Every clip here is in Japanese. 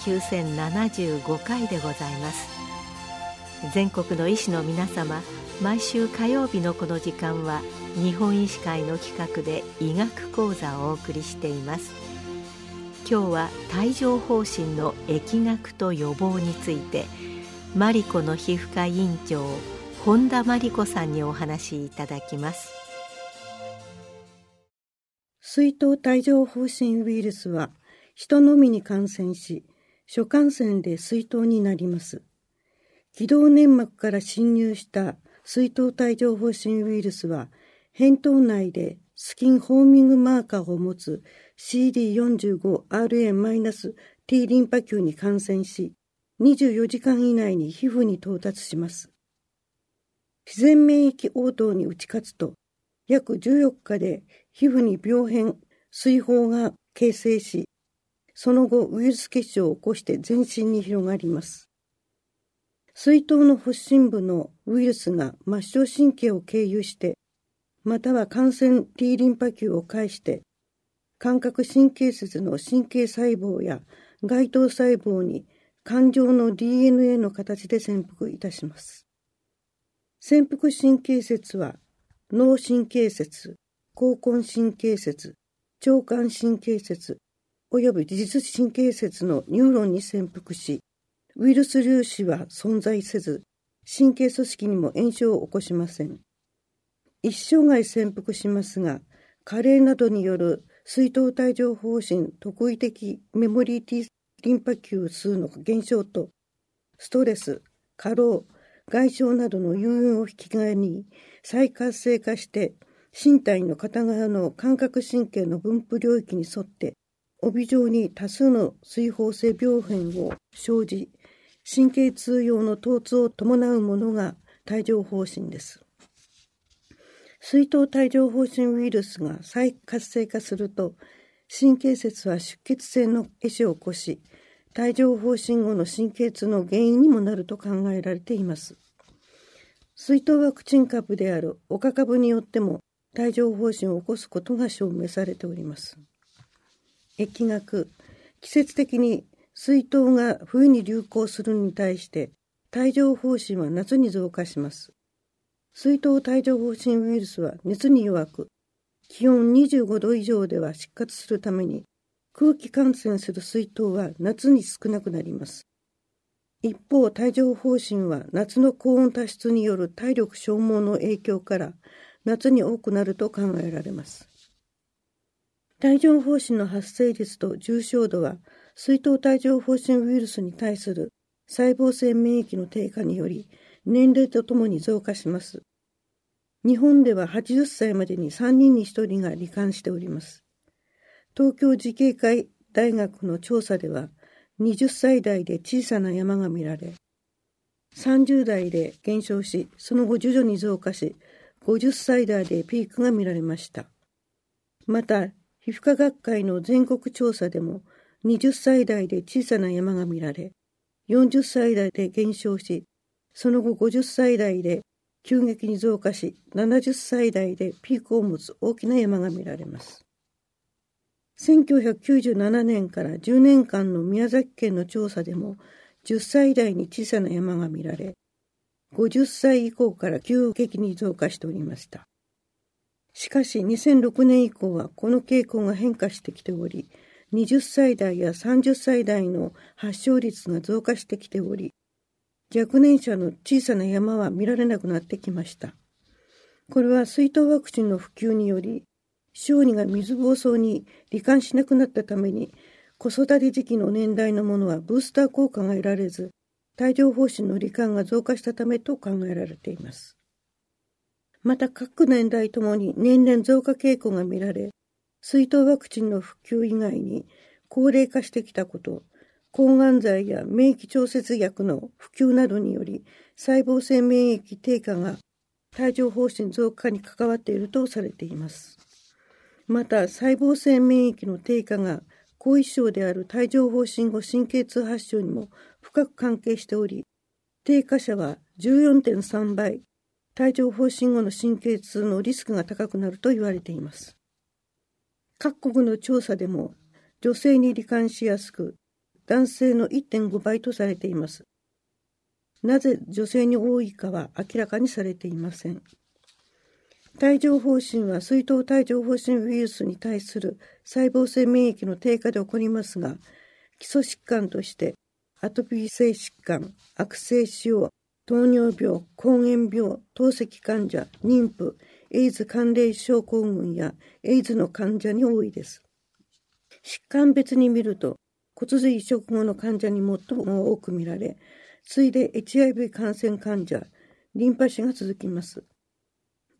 9075回でございます。全国の医師の皆様毎週火曜日のこの時間は日本医師会の企画で医学講座をお送りしています。今日は帯状疱疹の疫学と予防についてマリコの皮膚科委員長本田真理子さんにお話しいただきます。水痘帯状疱疹ウイルスは人のみに感染し初感染で水痘になります。気道粘膜から侵入した水痘帯状疱疹ウイルスは扁桃内でスキンホーミングマーカーを持つ CD45RN-T リンパ球に感染し24時間以内に皮膚に到達します。自然免疫応答に打ち勝つと約14日で皮膚に病変、水泡が形成し、その後ウイルス結晶を起こして全身に広がります。水筒の発疹部のウイルスが末梢神経を経由して、または感染 T リンパ球を介して、感覚神経節の神経細胞や該当細胞に感情の DNA の形で潜伏いたします。潜伏神経節は脳神経節、交根神経節、腸管神経節、及び自律神経節のニューロンに潜伏し、ウイルス粒子は存在せず、神経組織にも炎症を起こしません。一生涯潜伏しますが、加齢などによる水筒帯状疱疹特異的メモリー T リンパ球数の減少と、ストレス、過労、外傷などの誘因を引き金に再活性化して身体の片側の感覚神経の分布領域に沿って帯状に多数の水泡性病変を生じ神経痛用の疼痛を伴うものが帯状疱疹です。水筒帯状疱疹ウイルスが再活性化すると神経節は出血性の壊死を起こし帯状疱疹後の神経痛の原因にもなると考えられています。水筒ワクチン株である岡株によっても帯状疱疹を起こすことが証明されております。疫学、季節的に水筒が冬に流行するに対して帯状疱疹は夏に増加します。水筒帯状疱疹ウイルスは熱に弱く、気温25度以上では失活するために空気感染する水筒は夏に少なくなります。一方、帯状疱疹は夏の高温多湿による体力消耗の影響から夏に多くなると考えられます。帯状疱疹の発生率と重症度は、水筒帯状疱疹ウイルスに対する細胞性免疫の低下により、年齢とともに増加します。日本では80歳までに3人に1人が罹患しております。東京慈恵会大学の調査では、20歳代で小さな山が見られ、30代で減少し、その後徐々に増加し、50歳代でピークが見られました。また、皮膚科学会の全国調査でも、20歳代で小さな山が見られ、40歳代で減少し、その後50歳代で急激に増加し、70歳代でピークを持つ大きな山が見られます。1997年から10年間の宮崎県の調査でも、10歳代に小さな山が見られ、50歳以降から急激に増加しておりました。しかし2006年以降はこの傾向が変化してきており、20歳代や30歳代の発症率が増加してきており、若年者の小さな山は見られなくなってきました。これは水筒ワクチンの普及により、小児が水疱瘡に罹患しなくなったために、子育て時期の年代のものはブースター効果が得られず、帯状疱疹の罹患が増加したためと考えられています。また各年代ともに年々増加傾向が見られ、水筒ワクチンの普及以外に高齢化してきたこと、抗がん剤や免疫調節薬の普及などにより細胞性免疫低下が帯状疱疹増加に関わっているとされています。また細胞性免疫の低下が後遺症である帯状疱疹後神経痛発症にも深く関係しており、低下者は14.3倍、帯状疱疹後の神経痛のリスクが高くなると言われています。各国の調査でも、女性に罹患しやすく、男性の1.5倍とされています。なぜ女性に多いかは明らかにされていません。帯状疱疹は水痘帯状疱疹ウイルスに対する細胞性免疫の低下で起こりますが、基礎疾患としてアトピー性疾患、悪性腫瘍、糖尿病、膠原病、透析患者、妊婦、エイズ関連症候群やエイズの患者に多いです。疾患別に見ると、骨髄移植後の患者に最も多く見られ、次いで HIV 感染患者、リンパ腫が続きます。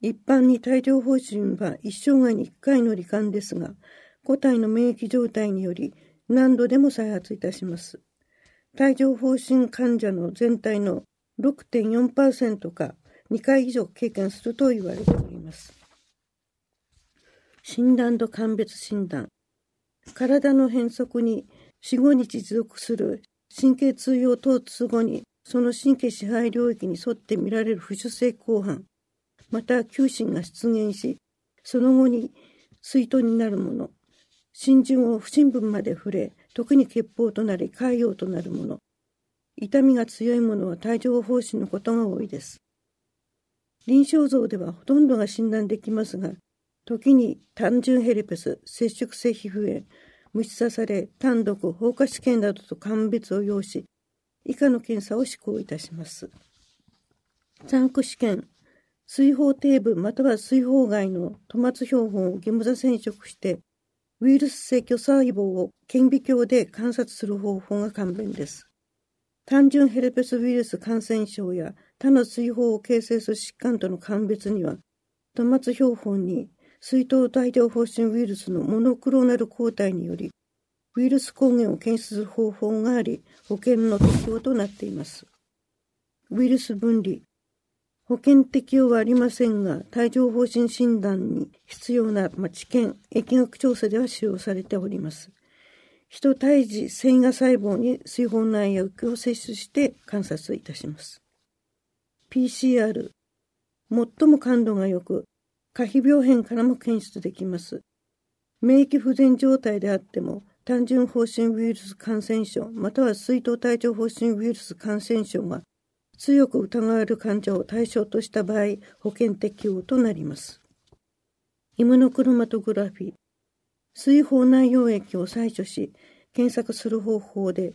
一般に帯状疱疹は一生涯に1回の罹患ですが、個体の免疫状態により何度でも再発いたします。帯状疱疹患者の全体の6.4%か2回以上経験すると言われております。診断と鑑別診断。体の変則に4、5日持続する神経通用疼痛後にその神経支配領域に沿って見られる浮腫性広範、また球心が出現し、その後に水筒になるもの、心順を不審分まで触れ、特に血泡となり潰瘍となるもの、痛みが強いものは帯状疱疹のことが多いです。臨床像ではほとんどが診断できますが、時に単純ヘルペス、接触性皮膚炎、虫刺され、単独、放火試験などと鑑別を要し、以下の検査を施行いたします。ザンク試験、水泡底部または水泡外のトマツ標本をゲムザ染色して、ウイルス性巨細胞を顕微鏡で観察する方法が簡便です。単純ヘルペスウイルス感染症や他の水泡を形成する疾患との鑑別には、トマツ標本に水筒帯状疱疹ウイルスのモノクローナル抗体により、ウイルス抗原を検出する方法があり、保険の適用となっています。ウイルス分離。保険適用はありませんが、帯状疱疹診断に必要な、ま治験、疫学調査では使用されております。人胎児繊維芽細胞に水泡内薬を摂取して観察いたします。PCR、最も感度が良く、可否病変からも検出できます。免疫不全状態であっても、単純疱疹ウイルス感染症、または水筒帯状疱疹ウイルス感染症が強く疑われる患者を対象とした場合、保険適用となります。イムノクロマトグラフィー、水泡内容液を採取し、検索する方法で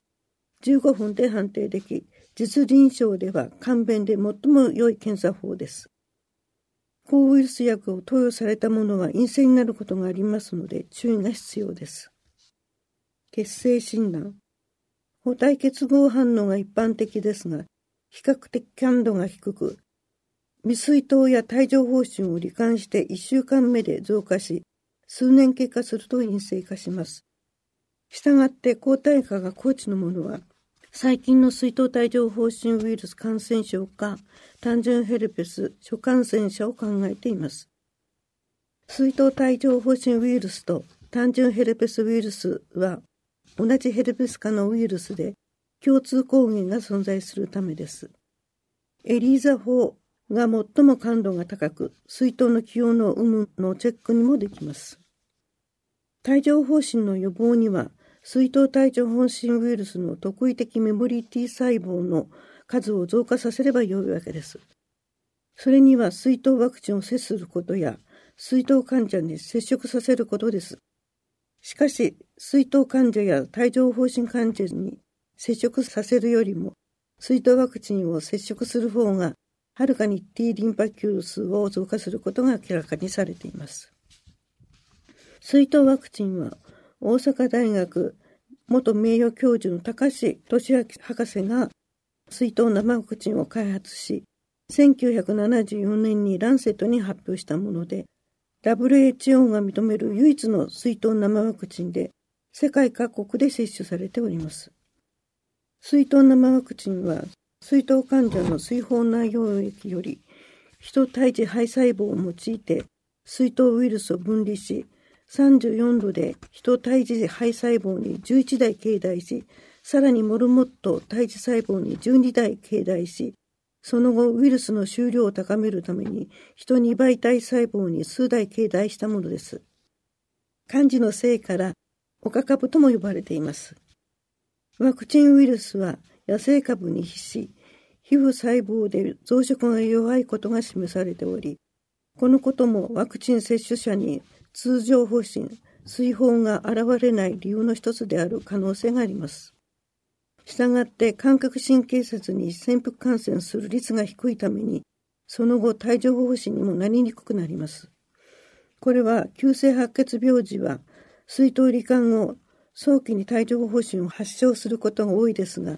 15分で判定でき、実臨床では簡便で最も良い検査法です。抗ウイルス薬を投与されたものは陰性になることがありますので注意が必要です。血清診断。補体結合反応が一般的ですが、比較的感度が低く、未水筒や帯状疱疹を罹患して1週間目で増加し、数年経過すると陰性化します。したがって抗体価が高知のものは、最近の水筒帯状疱疹ウイルス感染症か単純ヘルペス初感染者を考えています。水筒帯状疱疹ウイルスと単純ヘルペスウイルスは同じヘルペス科のウイルスで共通抗原が存在するためです。エリーザ法が最も感度が高く、水筒の起用の有無のチェックにもできます。帯状疱疹の予防には、水筒帯状疱疹ウイルスの特異的メモリー T 細胞の数を増加させればよいわけです。それには水筒ワクチンを接することや、水筒患者に接触させることです。しかし、水筒患者や帯状疱疹患者に接触させるよりも、水筒ワクチンを接触する方が、はるかに T リンパ球数を増加することが明らかにされています。水筒ワクチンは大阪大学元名誉教授の高橋俊明博士が水筒生ワクチンを開発し、1974年にランセットに発表したもので、WHO が認める唯一の水筒生ワクチンで、世界各国で接種されております。水筒生ワクチンは、水筒患者の水泡内容液より、人胎児肺細胞を用いて、水筒ウイルスを分離し、34度で人胎児肺細胞に11台経代し、さらにモルモット胎児細胞に12台経代し、その後ウイルスの収量を高めるために人2倍体細胞に数台経代したものです。漢字のせいから、オカ株とも呼ばれています。ワクチンウイルスは野生株に比し、皮膚細胞で増殖が弱いことが示されており、このこともワクチン接種者に通常方針、水泡が現れない理由の一つである可能性があります。したがって感覚神経節に潜伏感染する率が低いために、その後帯状疱疹にもなりにくくなります。これは急性白血病時は水筒罹患後、早期に帯状疱疹を発症することが多いですが、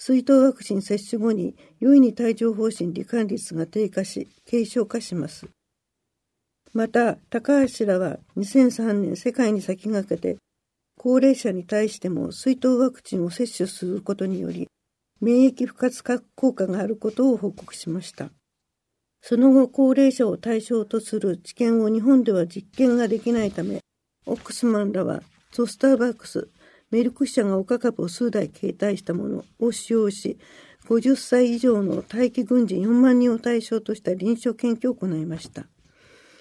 水筒ワクチン接種後に容易に帯状疱疹罹患率が低下し、軽症化します。また、高橋らは2003年世界に先駆けて、高齢者に対しても水筒ワクチンを接種することにより、免疫不活化効果があることを報告しました。その後、高齢者を対象とする治験を日本では実験ができないため、オックスマンらはゾスターバックス、メルク社が岡株を数台携帯したものを使用し、50歳以上の待機軍人4万人を対象とした臨床研究を行いました。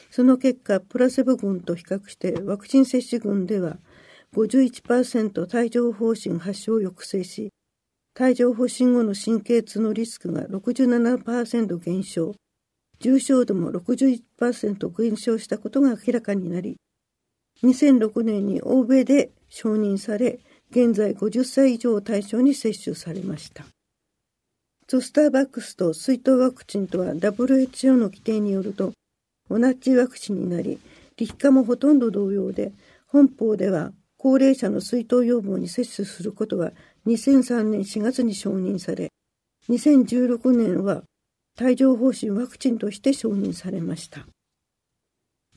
その結果、プラセボ群と比較してワクチン接種群では51%帯状疱疹発症を抑制し、帯状疱疹後の神経痛のリスクが67%減少、重症度も61%減少したことが明らかになり、2006年に欧米で承認され、現在50歳以上を対象に接種されました。ゾスターバックスと水筒ワクチンとは WHO の規定によると同じワクチンになり、立化もほとんど同様で、本法では高齢者の水筒予防に接種することは2003年4月に承認され、2016年は帯状疱疹ワクチンとして承認されました。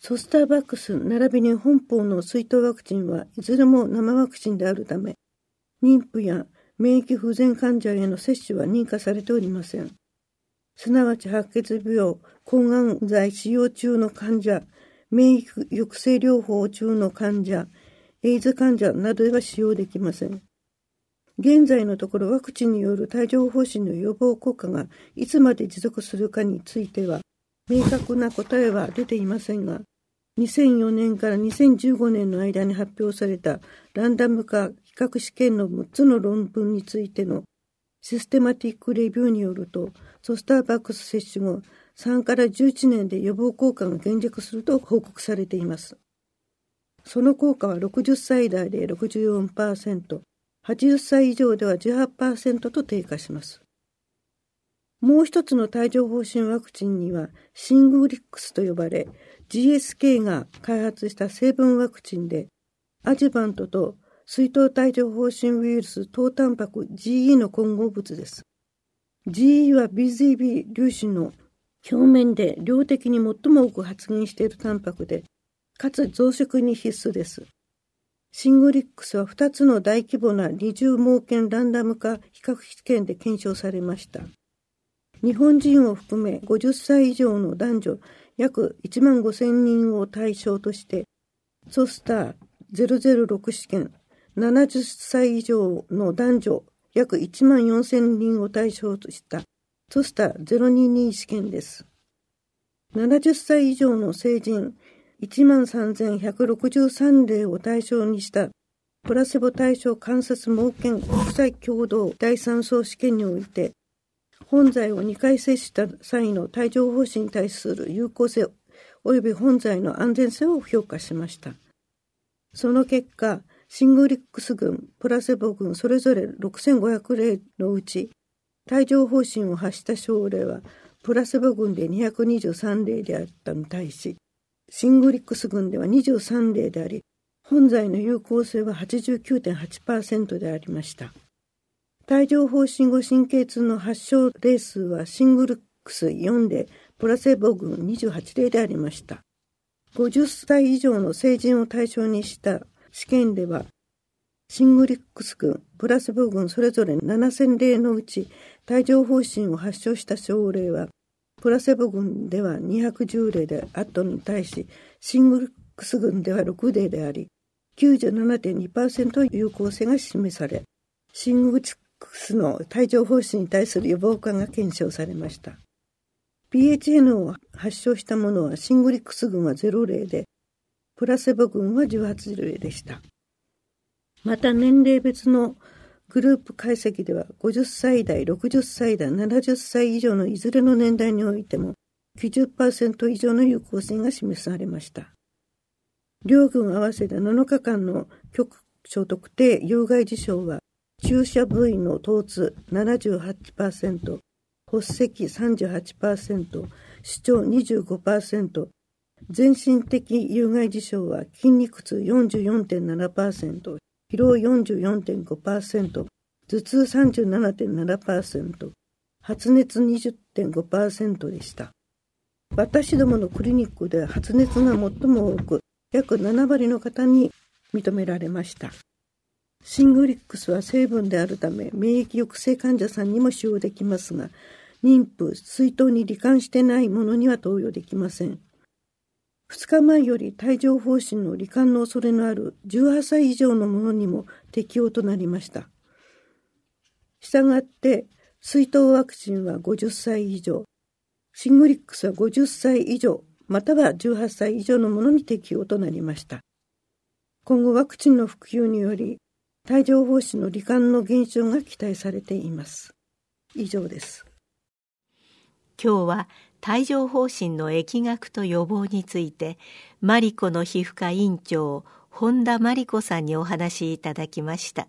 ソスターバックス並びに本邦の水筒ワクチンはいずれも生ワクチンであるため、妊婦や免疫不全患者への接種は認可されておりません。すなわち白血病、抗がん剤使用中の患者、免疫抑制療法中の患者、エイズ患者などでは使用できません。現在のところワクチンによる帯状疱疹の予防効果がいつまで持続するかについては明確な答えは出ていませんが、2004年から2015年の間に発表されたランダム化比較試験の6つの論文についてのシステマティックレビューによると、ソスターバックス接種後、3から11年で予防効果が減弱すると報告されています。その効果は60歳代で64%、80歳以上では18%と低下します。もう一つの帯状疱疹ワクチンにはシングリックスと呼ばれ GSK が開発した成分ワクチンで、アジュバントと水筒帯状疱疹ウイルス糖タンパク GE の混合物です。GE は BZB 粒子の表面で量的に最も多く発現しているタンパクで、かつ増殖に必須です。シングリックスは2つの大規模な二重盲検ランダム化比較試験で検証されました。日本人を含め50歳以上の男女約1万5000人を対象として、ソスター006試験、70歳以上の男女約1万4000人を対象としたソスター022試験です。70歳以上の成人1万3163例を対象にしたプラセボ対象観察盲検国際共同第3層試験において本剤を2回接種した際の帯状疱疹に対する有効性及び本剤の安全性を評価しました。その結果、シングリックス群、プラセボ群それぞれ6500例のうち、帯状疱疹を発した症例は、プラセボ群で223例であったのに対し、シングリックス群では23例であり、本剤の有効性は89.8%でありました。帯状疱疹後神経痛の発症例数はシングリックス4例、プラセボ群28例でありました。50歳以上の成人を対象にした試験では、シングリックス群、プラセボ群それぞれ7000例のうち、帯状疱疹を発症した症例は、プラセボ群では210例であったのに対し、シングリックス群では6例であり、97.2%有効性が示され、シングリックスの帯状疱疹に対する予防効果が検証されました。PHN を発症したものはシングリックス群は0例で、プラセボ群は18例でした。また年齢別のグループ解析では50歳代、60歳代、70歳以上のいずれの年代においても90%以上の有効性が示されました。両軍合わせて7日間の局所特定有害事象は注射部位の疼痛78%、発石38%、主張25%、全身的有害事象は筋肉痛44.7%、疲労44.5%、頭痛37.7%、発熱20.5%でした。私どものクリニックでは発熱が最も多く、約7割の方に認められました。シングリックスは成分であるため免疫抑制患者さんにも使用できますが妊婦水筒に罹患してないものには投与できません。2日前より帯状疱疹の罹患の恐れのある18歳以上のものにも適用となりました。したがって水筒ワクチンは50歳以上。シングリックスは50歳以上または18歳以上のものに適用となりました。今後ワクチンの普及により帯状疱疹の罹患の減少が期待されています。以上です。今日は帯状疱疹の疫学と予防についてマリコの皮膚科院長本田真理子さんにお話しいただきました。